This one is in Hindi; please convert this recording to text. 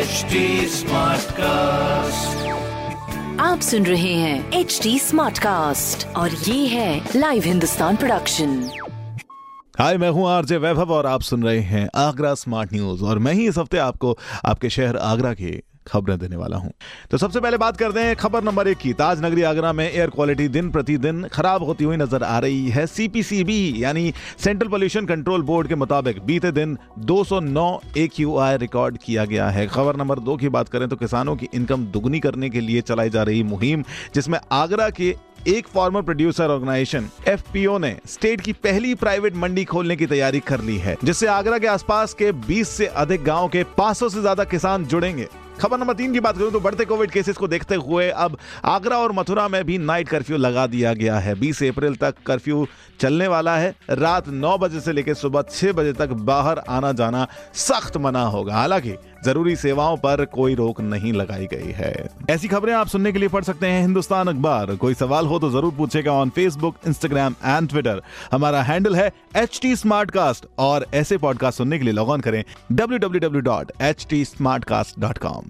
HD कास्ट आप सुन रहे हैं एच डी स्मार्ट कास्ट और ये है लाइव हिंदुस्तान प्रोडक्शन हाय, मैं हूँ आरजे वैभव और आप सुन रहे हैं आगरा स्मार्ट न्यूज़ और मैं ही इस हफ़्ते आपको आपके शहर आगरा के खबरें देने वाला हूँ। तो सबसे पहले बात करते हैं खबर नंबर एक की। ताज नगरी आगरा में एयर क्वालिटी दिन प्रतिदिन खराब होती हुई नज़र आ रही है। सीपीसीबी यानी सेंट्रल पोल्यूशन कंट्रोल बोर्ड के मुताबिक बीते दिन 209 एक्यूआई रिकॉर्ड किया गया है। खबर नंबर दो की बात करें तो किसानों की इनकम दुगनी करने के लिए चलाई जा रही मुहिम, जिसमें आगरा के एक फार्मर प्रोड्यूसर ऑर्गेनाइजेशन एफपीओ ने स्टेट की पहली प्राइवेट मंडी खोलने की तैयारी कर ली है, जिससे आगरा के आसपास के 20 से अधिक गाँव के 500 से ज़्यादा किसान जुड़ेंगे। खबर नंबर तीन की बात करूँ तो बढ़ते कोविड केसेस को देखते हुए अब आगरा और मथुरा में भी नाइट कर्फ्यू लगा दिया गया है। 20 अप्रैल तक कर्फ्यू चलने वाला है। रात 9 बजे से लेकर सुबह 6 बजे तक बाहर आना जाना सख्त मना होगा। हालाँकि ज़रूरी सेवाओं पर कोई रोक नहीं लगाई गई है। ऐसी खबरें आप सुनने के लिए पढ़ सकते हैं हिंदुस्तान अखबार। कोई सवाल हो तो ज़रूर पूछेगा on Facebook Instagram and Twitter हमारा हैंडल है एच टी और ऐसे पॉडकास्ट सुनने के लिए लॉग ऑन करें www.htsmartcast.com